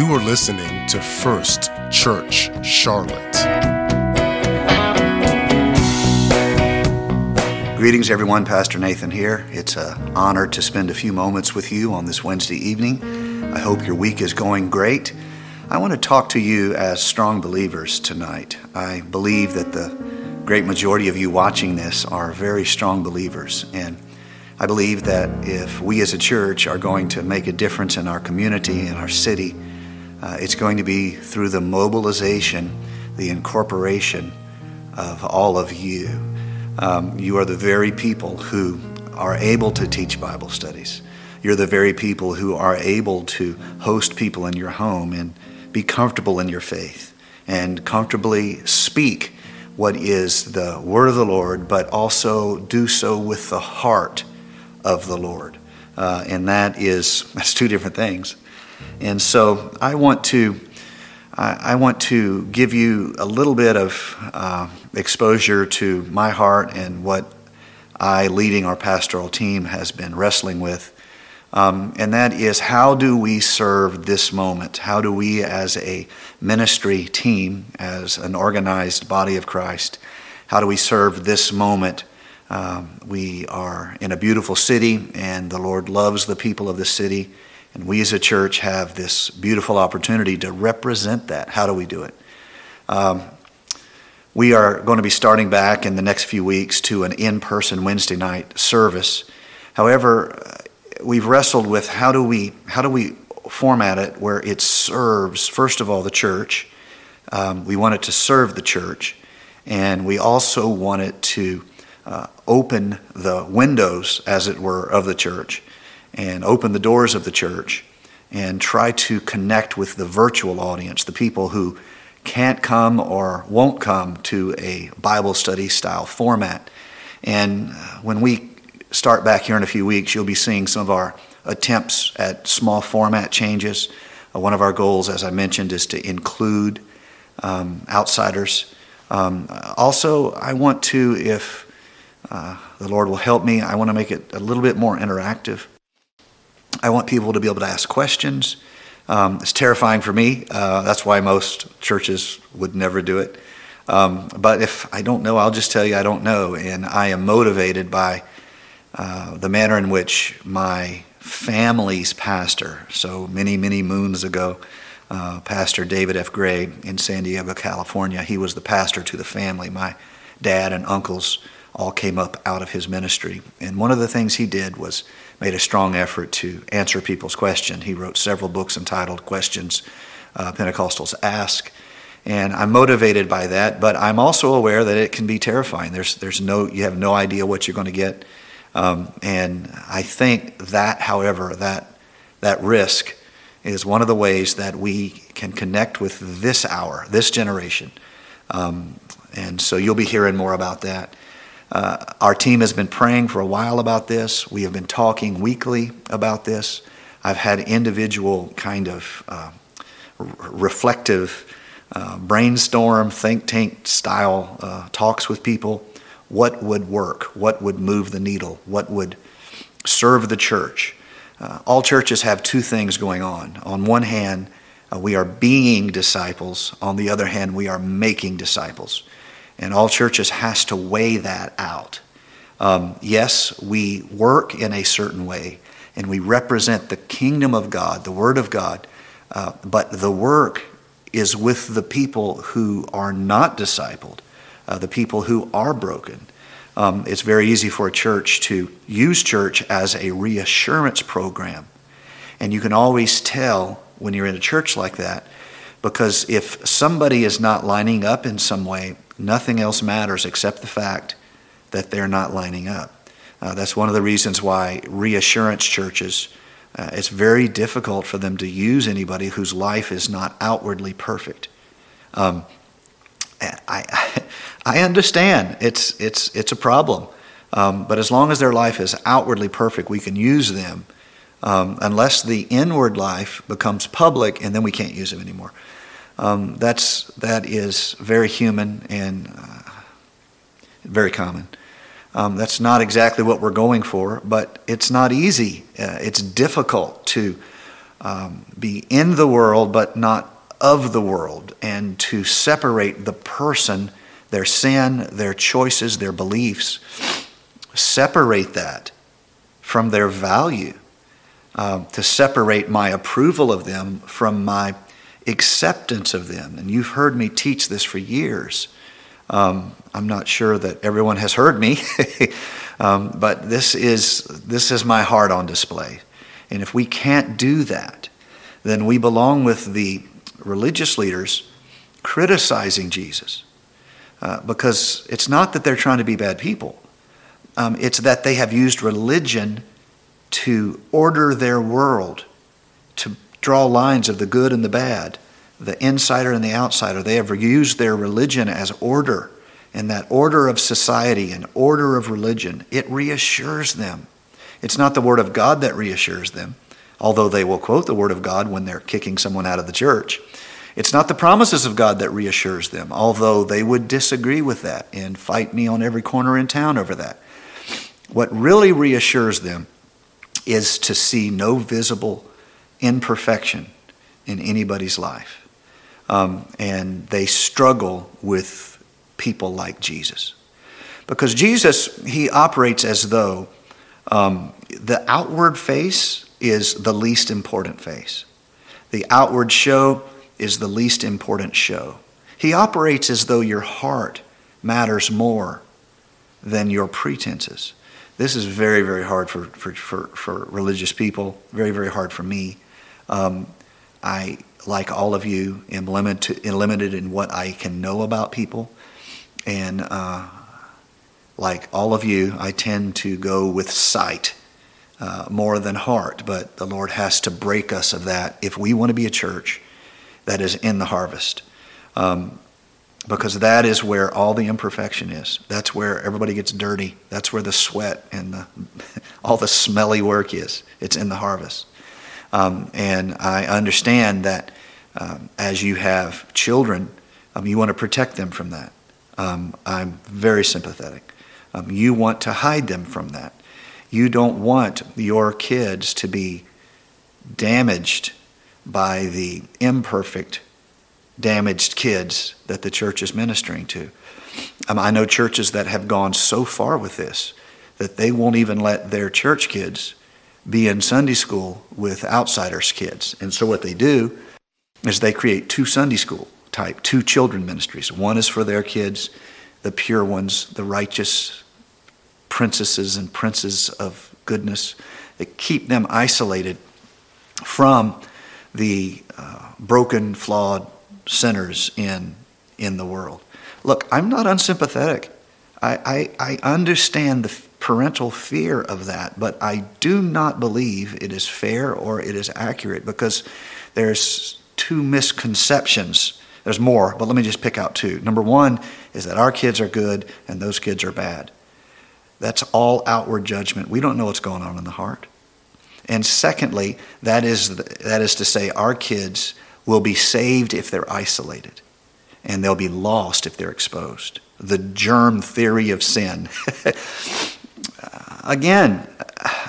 You are listening to First Church Charlotte. Greetings, everyone. Pastor Nathan here. It's an honor to spend a few moments with you on this Wednesday evening. I hope your week is going great. I want to talk to you as strong believers tonight. I believe that the great majority of you watching this are very strong believers. And I believe that if we as a church are going to make a difference in our community, in our city, uh, it's going to be through the mobilization, the incorporation of all of you. Um, you are the very people who are able to teach Bible studies. You're the very people who are able to host people in your home and be comfortable in your faith and comfortably speak what is the word of the Lord, but also do so with the heart of the Lord. Uh, and that is, that's two different things. And so I want to, I, want to give you a little bit of uh, exposure to my heart and what I, leading our pastoral team, has been wrestling with. Um, and that is how do we serve this moment? How do we, as a ministry team, as an organized body of Christ, how do we serve this moment um, we are in a beautiful city, and the Lord loves the people of the city. And we as a church have this beautiful opportunity to represent that. How do we do it? Um, we are going to be starting back in the next few weeks to an in person Wednesday night service. However, uh, we've wrestled with how do we, how do we format it where it serves, first of all, the church. Um, we want it to serve the church, and we also want it to uh, open the windows, as it were, of the church and open the doors of the church and try to connect with the virtual audience, the people who can't come or won't come to a Bible study style format. And uh, when we start back here in a few weeks, you'll be seeing some of our attempts at small format changes. Uh, one of our goals, as I mentioned, is to include um, outsiders. Um, also, I want to, if uh, the Lord will help me. I want to make it a little bit more interactive. I want people to be able to ask questions. Um, it's terrifying for me. Uh, that's why most churches would never do it. Um, but if I don't know, I'll just tell you I don't know. And I am motivated by uh, the manner in which my family's pastor, so many, many moons ago, uh, Pastor David F. Gray in San Diego, California, he was the pastor to the family. My dad and uncles all came up out of his ministry. And one of the things he did was made a strong effort to answer people's questions. He wrote several books entitled Questions uh, Pentecostals Ask. And I'm motivated by that, but I'm also aware that it can be terrifying. There's, there's no, you have no idea what you're going to get. Um, and I think that, however, that, that risk is one of the ways that we can connect with this hour, this generation. Um, and so you'll be hearing more about that. Uh, our team has been praying for a while about this. We have been talking weekly about this. I've had individual kind of uh, reflective uh, brainstorm, think tank style uh, talks with people. What would work? What would move the needle? What would serve the church? Uh, all churches have two things going on. On one hand, uh, we are being disciples. On the other hand, we are making disciples. And all churches has to weigh that out. Um, yes, we work in a certain way and we represent the kingdom of God, the Word of God, uh, but the work is with the people who are not discipled, uh, the people who are broken. Um, it's very easy for a church to use church as a reassurance program. And you can always tell when you're in a church like that because if somebody is not lining up in some way, nothing else matters except the fact that they're not lining up. Uh, that's one of the reasons why reassurance churches, uh, it's very difficult for them to use anybody whose life is not outwardly perfect. Um, I, I understand it's, it's, it's a problem. Um, but as long as their life is outwardly perfect, we can use them um, unless the inward life becomes public and then we can't use them anymore. Um, that's, that is very human and uh, very common. Um, that's not exactly what we're going for, but it's not easy. Uh, it's difficult to um, be in the world but not of the world, and to separate the person, their sin, their choices, their beliefs, separate that from their value, uh, to separate my approval of them from my acceptance of them. And you've heard me teach this for years. Um, I'm not sure that everyone has heard me, um, but this is, this is my heart on display. And if we can't do that, then we belong with the religious leaders criticizing Jesus. Uh, because it's not that they're trying to be bad people, um, it's that they have used religion to order their world, to draw lines of the good and the bad, the insider and the outsider. They have used their religion as order. And that order of society and order of religion, it reassures them. It's not the Word of God that reassures them, although they will quote the Word of God when they're kicking someone out of the church. It's not the promises of God that reassures them, although they would disagree with that and fight me on every corner in town over that. What really reassures them is to see no visible imperfection in anybody's life. Um, and they struggle with people like Jesus. Because Jesus, he operates as though um, the outward face is the least important face. The outward show is the least important show. He operates as though your heart matters more than your pretenses. This is very, very hard for, for, for, for religious people, very, very hard for me. Um, I, like all of you, am limited, limited in what I can know about people. And uh, like all of you, I tend to go with sight uh, more than heart. But the Lord has to break us of that if we want to be a church that is in the harvest. Um, because that is where all the imperfection is. That's where everybody gets dirty. That's where the sweat and the, all the smelly work is. It's in the harvest. Um, and I understand that um, as you have children, um, you want to protect them from that. Um, I'm very sympathetic. Um, you want to hide them from that. You don't want your kids to be damaged by the imperfect, damaged kids that the church is ministering to. Um, I know churches that have gone so far with this that they won't even let their church kids be in Sunday school with outsiders' kids. And so what they do is they create two Sunday school type, two children ministries. One is for their kids, the pure ones, the righteous princesses and princes of goodness. that keep them isolated from the uh, broken, flawed sinners in, in the world. Look, I'm not unsympathetic. I, I, I understand the parental fear of that, but I do not believe it is fair or it is accurate because there's two misconceptions. There's more, but let me just pick out two. Number one is that our kids are good and those kids are bad. That's all outward judgment. We don't know what's going on in the heart. And secondly, that is, that is to say, our kids will be saved if they're isolated, and they'll be lost if they're exposed. The germ theory of sin. Again,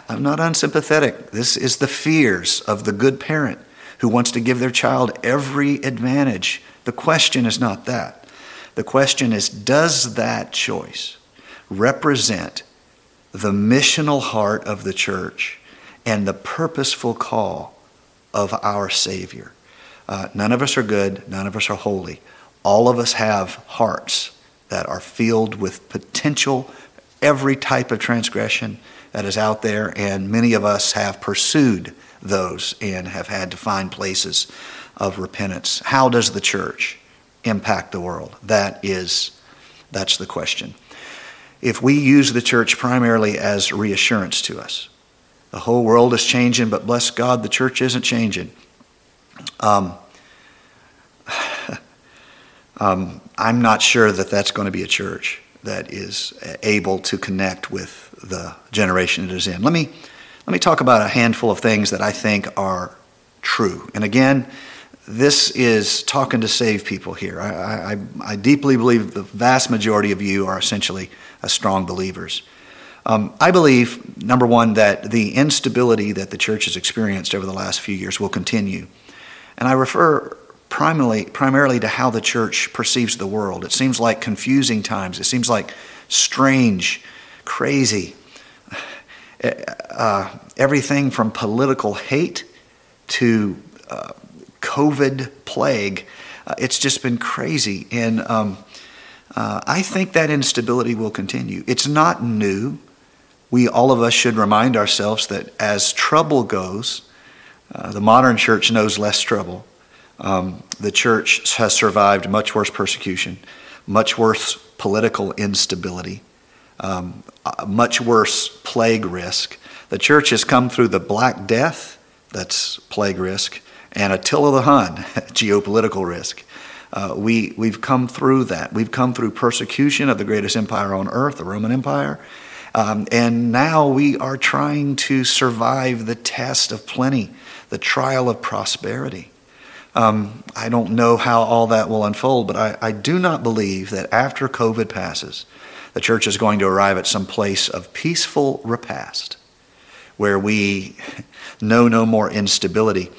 I'm not unsympathetic. This is the fears of the good parent who wants to give their child every advantage. The question is not that. The question is does that choice represent the missional heart of the church and the purposeful call of our Savior. Uh, none of us are good, none of us are holy. All of us have hearts that are filled with potential, every type of transgression that is out there, and many of us have pursued those and have had to find places of repentance. How does the church impact the world? That is, that's the question. If we use the church primarily as reassurance to us, the whole world is changing, but bless God, the church isn't changing. Um, um, I'm not sure that that's going to be a church that is able to connect with the generation it is in. Let me, let me talk about a handful of things that I think are true. And again, this is talking to save people here. I, I, I deeply believe the vast majority of you are essentially strong believers. Um, I believe, number one, that the instability that the church has experienced over the last few years will continue. And I refer primarily, primarily to how the church perceives the world. It seems like confusing times, it seems like strange, crazy. Uh, everything from political hate to uh, COVID plague. Uh, it's just been crazy. And um, uh, I think that instability will continue. It's not new we, all of us, should remind ourselves that as trouble goes, uh, the modern church knows less trouble. Um, the church has survived much worse persecution, much worse political instability, um, much worse plague risk. The church has come through the Black Death, that's plague risk, and Attila the Hun, geopolitical risk. Uh, we, we've come through that. We've come through persecution of the greatest empire on earth, the Roman Empire. Um, and now we are trying to survive the test of plenty, the trial of prosperity. Um, I don't know how all that will unfold, but I, I do not believe that after COVID passes, the church is going to arrive at some place of peaceful repast where we know no more instability.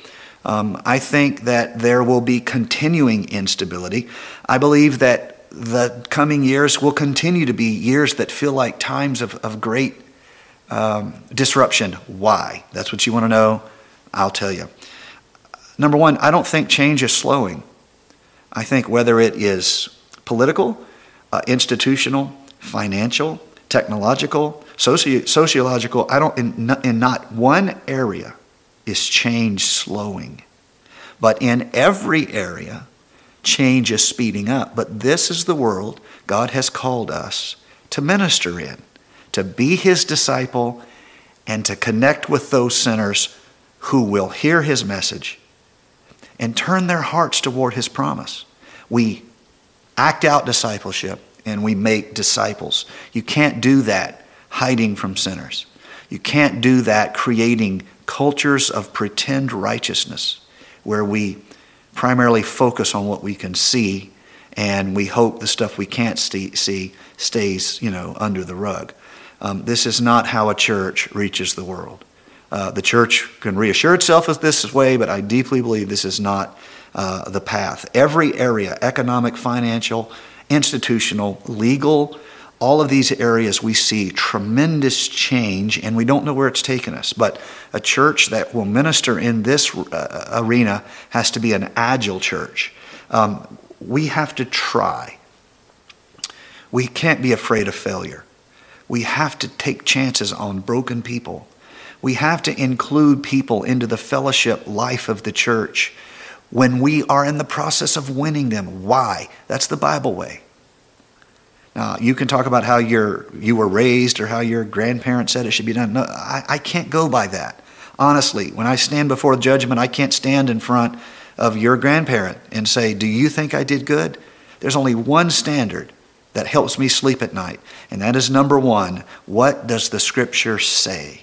Um, I think that there will be continuing instability. I believe that the coming years will continue to be years that feel like times of, of great um, disruption. Why? That's what you want to know. I'll tell you. Number one, I don't think change is slowing. I think whether it is political, uh, institutional, financial, technological, soci- sociological, I don't, in, in not one area is change slowing. But in every area, change is speeding up. But this is the world God has called us to minister in, to be His disciple, and to connect with those sinners who will hear His message and turn their hearts toward His promise. We act out discipleship and we make disciples. You can't do that hiding from sinners. You can't do that creating cultures of pretend righteousness where we primarily focus on what we can see, and we hope the stuff we can't see stays, you know, under the rug. Um, this is not how a church reaches the world. Uh, the church can reassure itself of this way, but I deeply believe this is not uh, the path. Every area economic, financial, institutional, legal, all of these areas we see tremendous change and we don't know where it's taken us. But a church that will minister in this uh, arena has to be an agile church. Um, we have to try. We can't be afraid of failure. We have to take chances on broken people. We have to include people into the fellowship life of the church when we are in the process of winning them. Why? That's the Bible way. Now, you can talk about how you you were raised or how your grandparents said it should be done. No, I, I can't go by that. Honestly, when I stand before judgment, I can't stand in front of your grandparent and say, Do you think I did good? There's only one standard that helps me sleep at night, and that is number one what does the scripture say?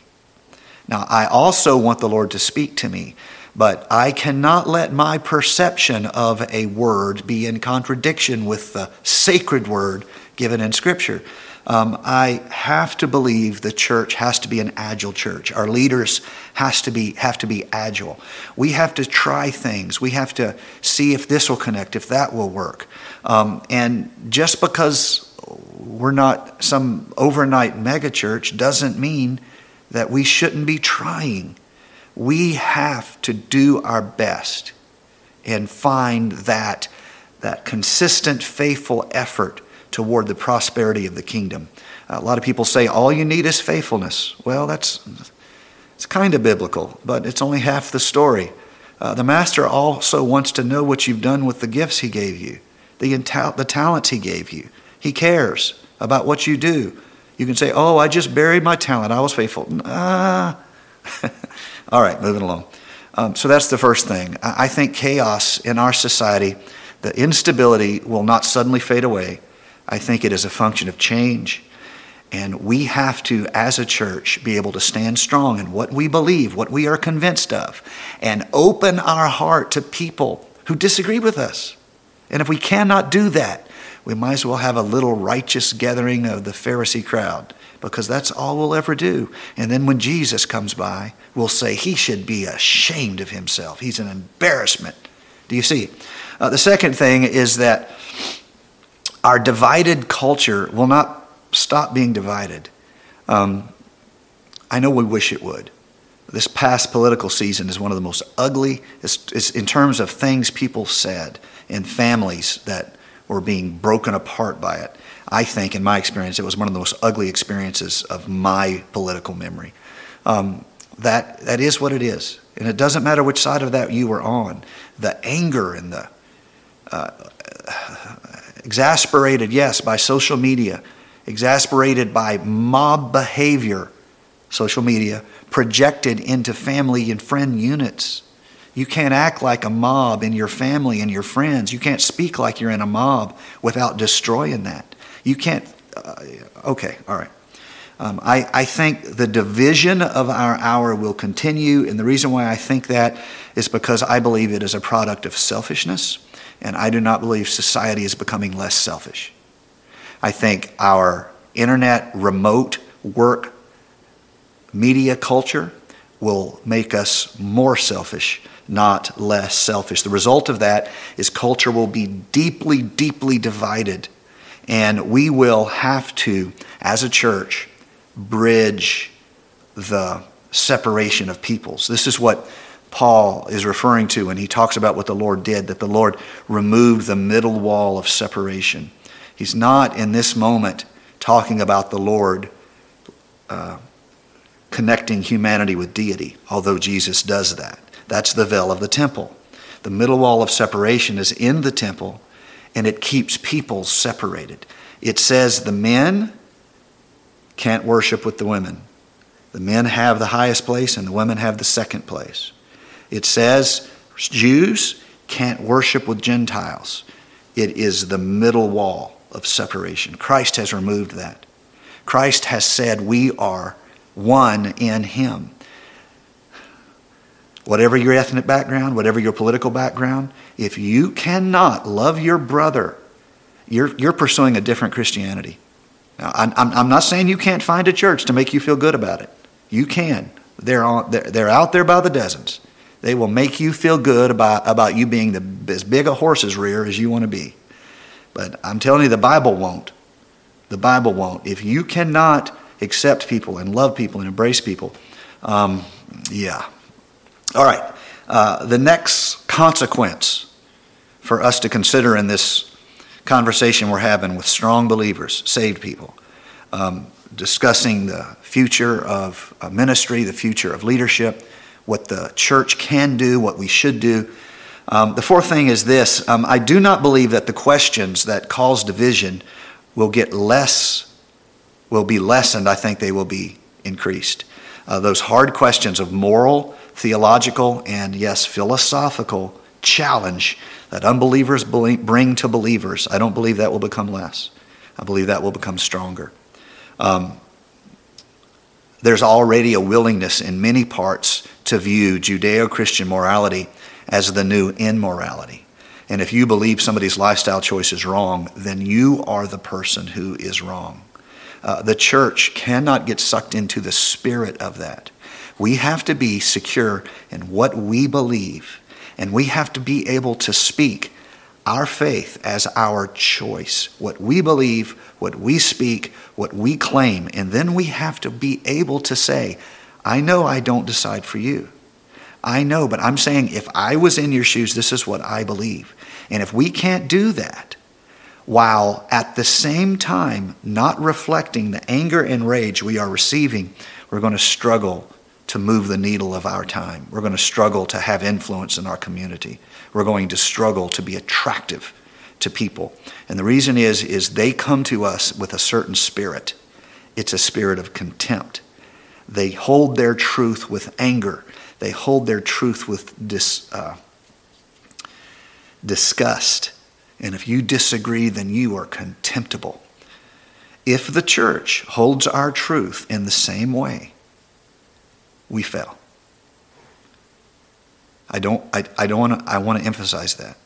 Now, I also want the Lord to speak to me, but I cannot let my perception of a word be in contradiction with the sacred word given in Scripture. Um, I have to believe the church has to be an agile church. Our leaders has to be have to be agile. We have to try things. We have to see if this will connect, if that will work. Um, and just because we're not some overnight megachurch doesn't mean that we shouldn't be trying. We have to do our best and find that that consistent, faithful effort toward the prosperity of the kingdom. a lot of people say all you need is faithfulness. Well, that's it's kind of biblical, but it's only half the story. Uh, the master also wants to know what you've done with the gifts he gave you, the, the talents he gave you. He cares about what you do. You can say, Oh, I just buried my talent. I was faithful. Ah. All right, moving along. Um, so that's the first thing. I think chaos in our society, the instability will not suddenly fade away. I think it is a function of change. And we have to, as a church, be able to stand strong in what we believe, what we are convinced of, and open our heart to people who disagree with us. And if we cannot do that, we might as well have a little righteous gathering of the Pharisee crowd because that's all we'll ever do. And then when Jesus comes by, we'll say he should be ashamed of himself. He's an embarrassment. Do you see? Uh, the second thing is that our divided culture will not stop being divided. Um, I know we wish it would. This past political season is one of the most ugly, it's, it's in terms of things people said and families that were being broken apart by it. I think, in my experience, it was one of the most ugly experiences of my political memory. Um, that, that is what it is. And it doesn't matter which side of that you were on. The anger and the uh, exasperated, yes, by social media, exasperated by mob behavior, social media, projected into family and friend units. You can't act like a mob in your family and your friends. You can't speak like you're in a mob without destroying that. You can't. Uh, okay, all right. Um, I, I think the division of our hour will continue, and the reason why I think that is because I believe it is a product of selfishness, and I do not believe society is becoming less selfish. I think our internet, remote work, media culture will make us more selfish, not less selfish. The result of that is culture will be deeply, deeply divided and we will have to, as a church, bridge the separation of peoples. This is what Paul is referring to when he talks about what the Lord did, that the Lord removed the middle wall of separation. He's not in this moment talking about the Lord uh, connecting humanity with deity, although Jesus does that. That's the veil of the temple. The middle wall of separation is in the temple, and it keeps people separated. It says the men can't worship with the women. The men have the highest place and the women have the second place. It says Jews can't worship with Gentiles. It is the middle wall of separation. Christ has removed that. Christ has said we are one in Him. Whatever your ethnic background, whatever your political background, if you cannot love your brother, you're, you're pursuing a different Christianity. Now, I'm, I'm not saying you can't find a church to make you feel good about it. You can. They're, on, they're, they're out there by the dozens. They will make you feel good about, about you being the, as big a horse's rear as you want to be. But I'm telling you, the Bible won't. The Bible won't. If you cannot accept people and love people and embrace people, um, yeah. All right. Uh, the next consequence for us to consider in this conversation we're having with strong believers, saved people, um, discussing the future of ministry, the future of leadership, what the church can do, what we should do. Um, the fourth thing is this um, I do not believe that the questions that cause division will get less, will be lessened. I think they will be increased. Uh, those hard questions of moral, theological, and yes, philosophical challenge that unbelievers bring to believers, I don't believe that will become less. I believe that will become stronger. Um, there's already a willingness in many parts to view Judeo Christian morality as the new immorality. And if you believe somebody's lifestyle choice is wrong, then you are the person who is wrong. Uh, the church cannot get sucked into the spirit of that. We have to be secure in what we believe, and we have to be able to speak our faith as our choice. What we believe, what we speak, what we claim. And then we have to be able to say, I know I don't decide for you. I know, but I'm saying if I was in your shoes, this is what I believe. And if we can't do that, while at the same time not reflecting the anger and rage we are receiving, we're going to struggle to move the needle of our time. We're going to struggle to have influence in our community. We're going to struggle to be attractive to people. And the reason is is they come to us with a certain spirit. It's a spirit of contempt. They hold their truth with anger. They hold their truth with dis, uh, disgust. And if you disagree, then you are contemptible. If the church holds our truth in the same way, we fail. I don't, I, I don't want to, I want to emphasize that.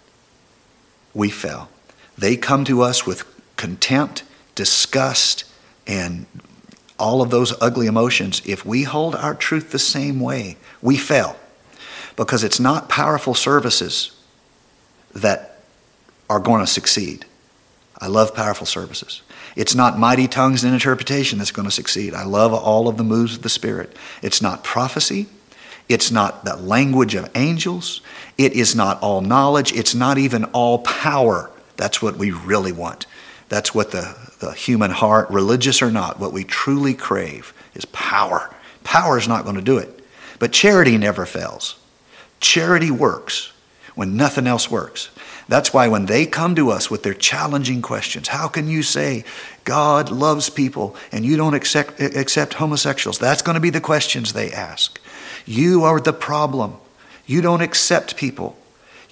We fail. they come to us with contempt, disgust, and all of those ugly emotions. If we hold our truth the same way, we fail. Because it's not powerful services that are going to succeed. I love powerful services. It's not mighty tongues and interpretation that's going to succeed. I love all of the moves of the Spirit. It's not prophecy. It's not the language of angels. It is not all knowledge. It's not even all power. That's what we really want. That's what the, the human heart, religious or not, what we truly crave is power. Power is not going to do it. But charity never fails. Charity works when nothing else works. That's why when they come to us with their challenging questions, how can you say God loves people and you don't accept, accept homosexuals? That's going to be the questions they ask. You are the problem. You don't accept people.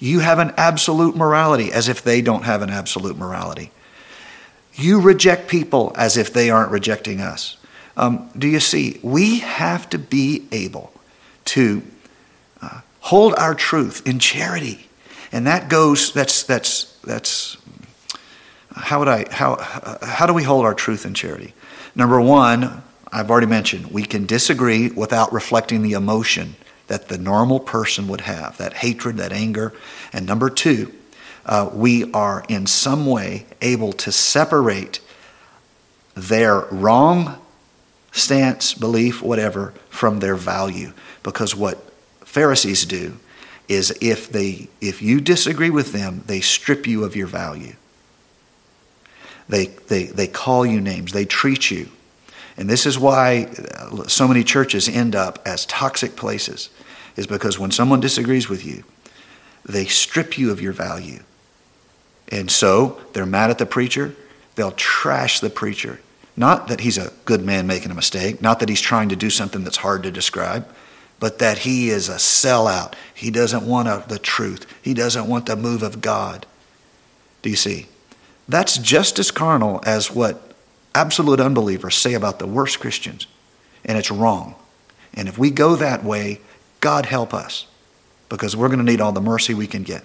You have an absolute morality as if they don't have an absolute morality. You reject people as if they aren't rejecting us. Um, do you see? We have to be able to uh, hold our truth in charity. And that goes, that's, that's, that's, how would I, how, how do we hold our truth in charity? Number one, I've already mentioned, we can disagree without reflecting the emotion that the normal person would have that hatred, that anger. And number two, uh, we are in some way able to separate their wrong stance, belief, whatever, from their value. Because what Pharisees do is if they if you disagree with them, they strip you of your value. They, they, they call you names. They treat you and this is why uh, so many churches end up as toxic places, is because when someone disagrees with you, they strip you of your value. And so they're mad at the preacher, they'll trash the preacher. Not that he's a good man making a mistake, not that he's trying to do something that's hard to describe, but that he is a sellout. He doesn't want a, the truth, he doesn't want the move of God. Do you see? That's just as carnal as what absolute unbelievers say about the worst Christians, and it's wrong. And if we go that way, God help us, because we're going to need all the mercy we can get.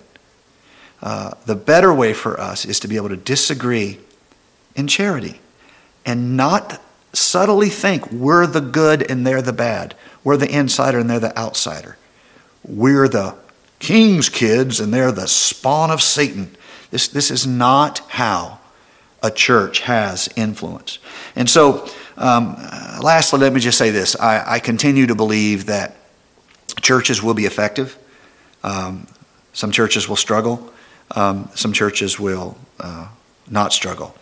Uh, the better way for us is to be able to disagree in charity and not subtly think we're the good and they're the bad. We're the insider and they're the outsider. We're the king's kids and they're the spawn of Satan. This, this is not how a church has influence. And so, um, lastly, let me just say this I, I, continue to believe that churches will be effective. Um, some churches will struggle, um, some churches will uh, not struggle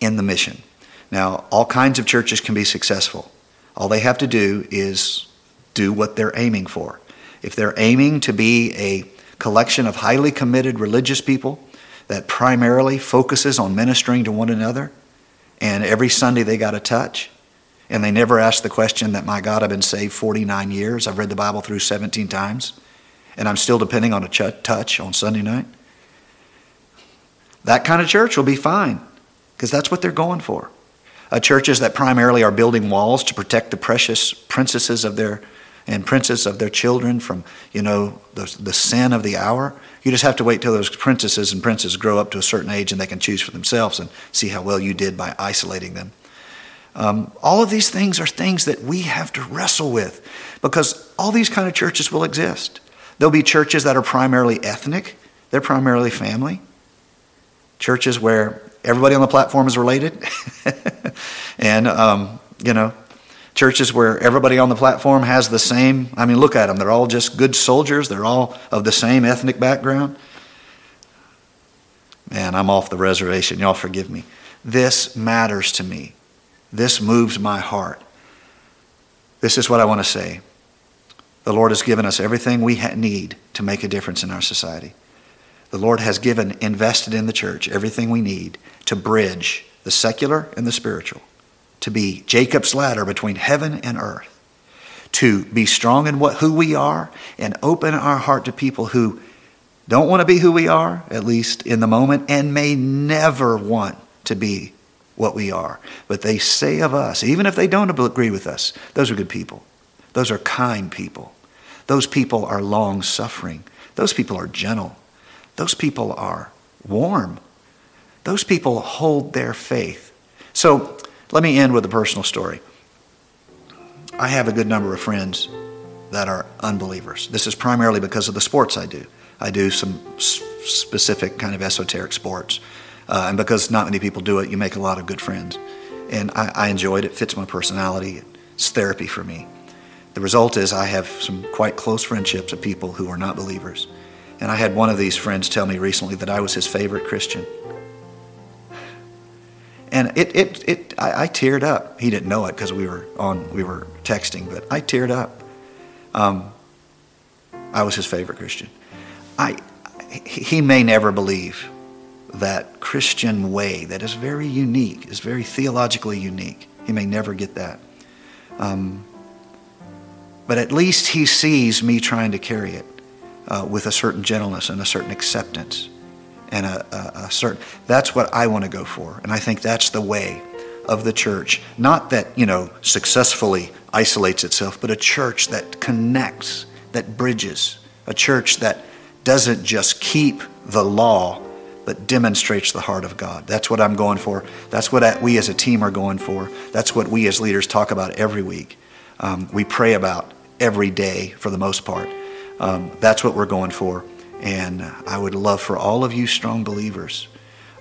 in the mission. Now, all kinds of churches can be successful. All they have to do is do what they're aiming for. If they're aiming to be a collection of highly committed religious people that primarily focuses on ministering to one another, and every Sunday they got a touch, and they never ask the question that, my God, I've been saved 49 years, I've read the Bible through 17 times, and I'm still depending on a ch- touch on Sunday night. That kind of church will be fine, because that's what they're going for. Uh, churches that primarily are building walls to protect the precious princesses of their and princes of their children from, you know, the, the sin of the hour. You just have to wait till those princesses and princes grow up to a certain age and they can choose for themselves and see how well you did by isolating them. Um, all of these things are things that we have to wrestle with because all these kind of churches will exist. There'll be churches that are primarily ethnic, they're primarily family. Churches where everybody on the platform is related. and, um, you know, churches where everybody on the platform has the same. I mean, look at them. They're all just good soldiers, they're all of the same ethnic background. Man, I'm off the reservation. Y'all forgive me. This matters to me. This moves my heart. This is what I want to say. The Lord has given us everything we need to make a difference in our society. The Lord has given, invested in the church, everything we need to bridge the secular and the spiritual to be Jacob's ladder between heaven and earth, to be strong in what, who we are and open our heart to people who don't want to be who we are, at least in the moment, and may never want to be what we are. But they say of us, even if they don't agree with us, those are good people. Those are kind people. Those people are long suffering. Those people are gentle. Those people are warm. those people hold their faith. So let me end with a personal story. I have a good number of friends that are unbelievers. This is primarily because of the sports I do. I do some specific kind of esoteric sports. Uh, and because not many people do it, you make a lot of good friends. And I, I enjoy it. It fits my personality. It's therapy for me. The result is I have some quite close friendships of people who are not believers. And I had one of these friends tell me recently that I was his favorite Christian. And it, it, it I, I teared up. He didn't know it because we were on, we were texting, but I teared up. Um, I was his favorite Christian. I, he may never believe that Christian way that is very unique, is very theologically unique. He may never get that. Um, but at least he sees me trying to carry it uh, with a certain gentleness and a certain acceptance and a, a, a certain. That's what I want to go for, and I think that's the way of the church. Not that you know successfully isolates itself, but a church that connects, that bridges, a church that doesn't just keep the law, but demonstrates the heart of God. That's what I'm going for. That's what we as a team are going for. That's what we as leaders talk about every week. Um, we pray about every day for the most part. Um, that's what we're going for. And I would love for all of you strong believers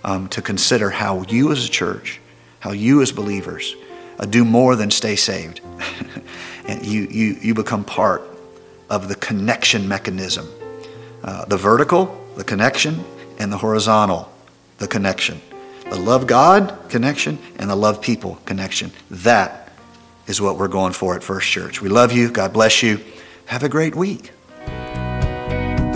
um, to consider how you as a church, how you as believers, uh, do more than stay saved. and you, you, you become part of the connection mechanism uh, the vertical, the connection, and the horizontal, the connection. The love God connection and the love people connection. That is what we're going for at First Church. We love you. God bless you. Have a great week.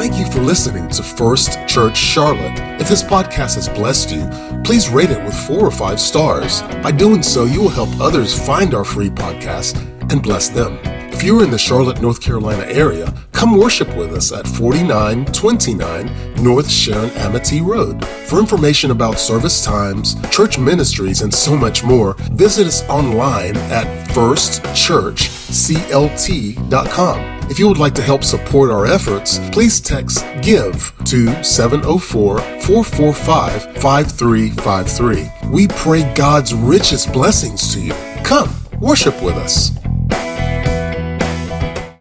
Thank you for listening to First Church Charlotte. If this podcast has blessed you, please rate it with four or five stars. By doing so, you will help others find our free podcast and bless them. If you're in the Charlotte, North Carolina area, come worship with us at 4929 North Sharon Amity Road. For information about service times, church ministries, and so much more, visit us online at firstchurchclt.com. If you would like to help support our efforts, please text GIVE to 704 445 5353. We pray God's richest blessings to you. Come, worship with us.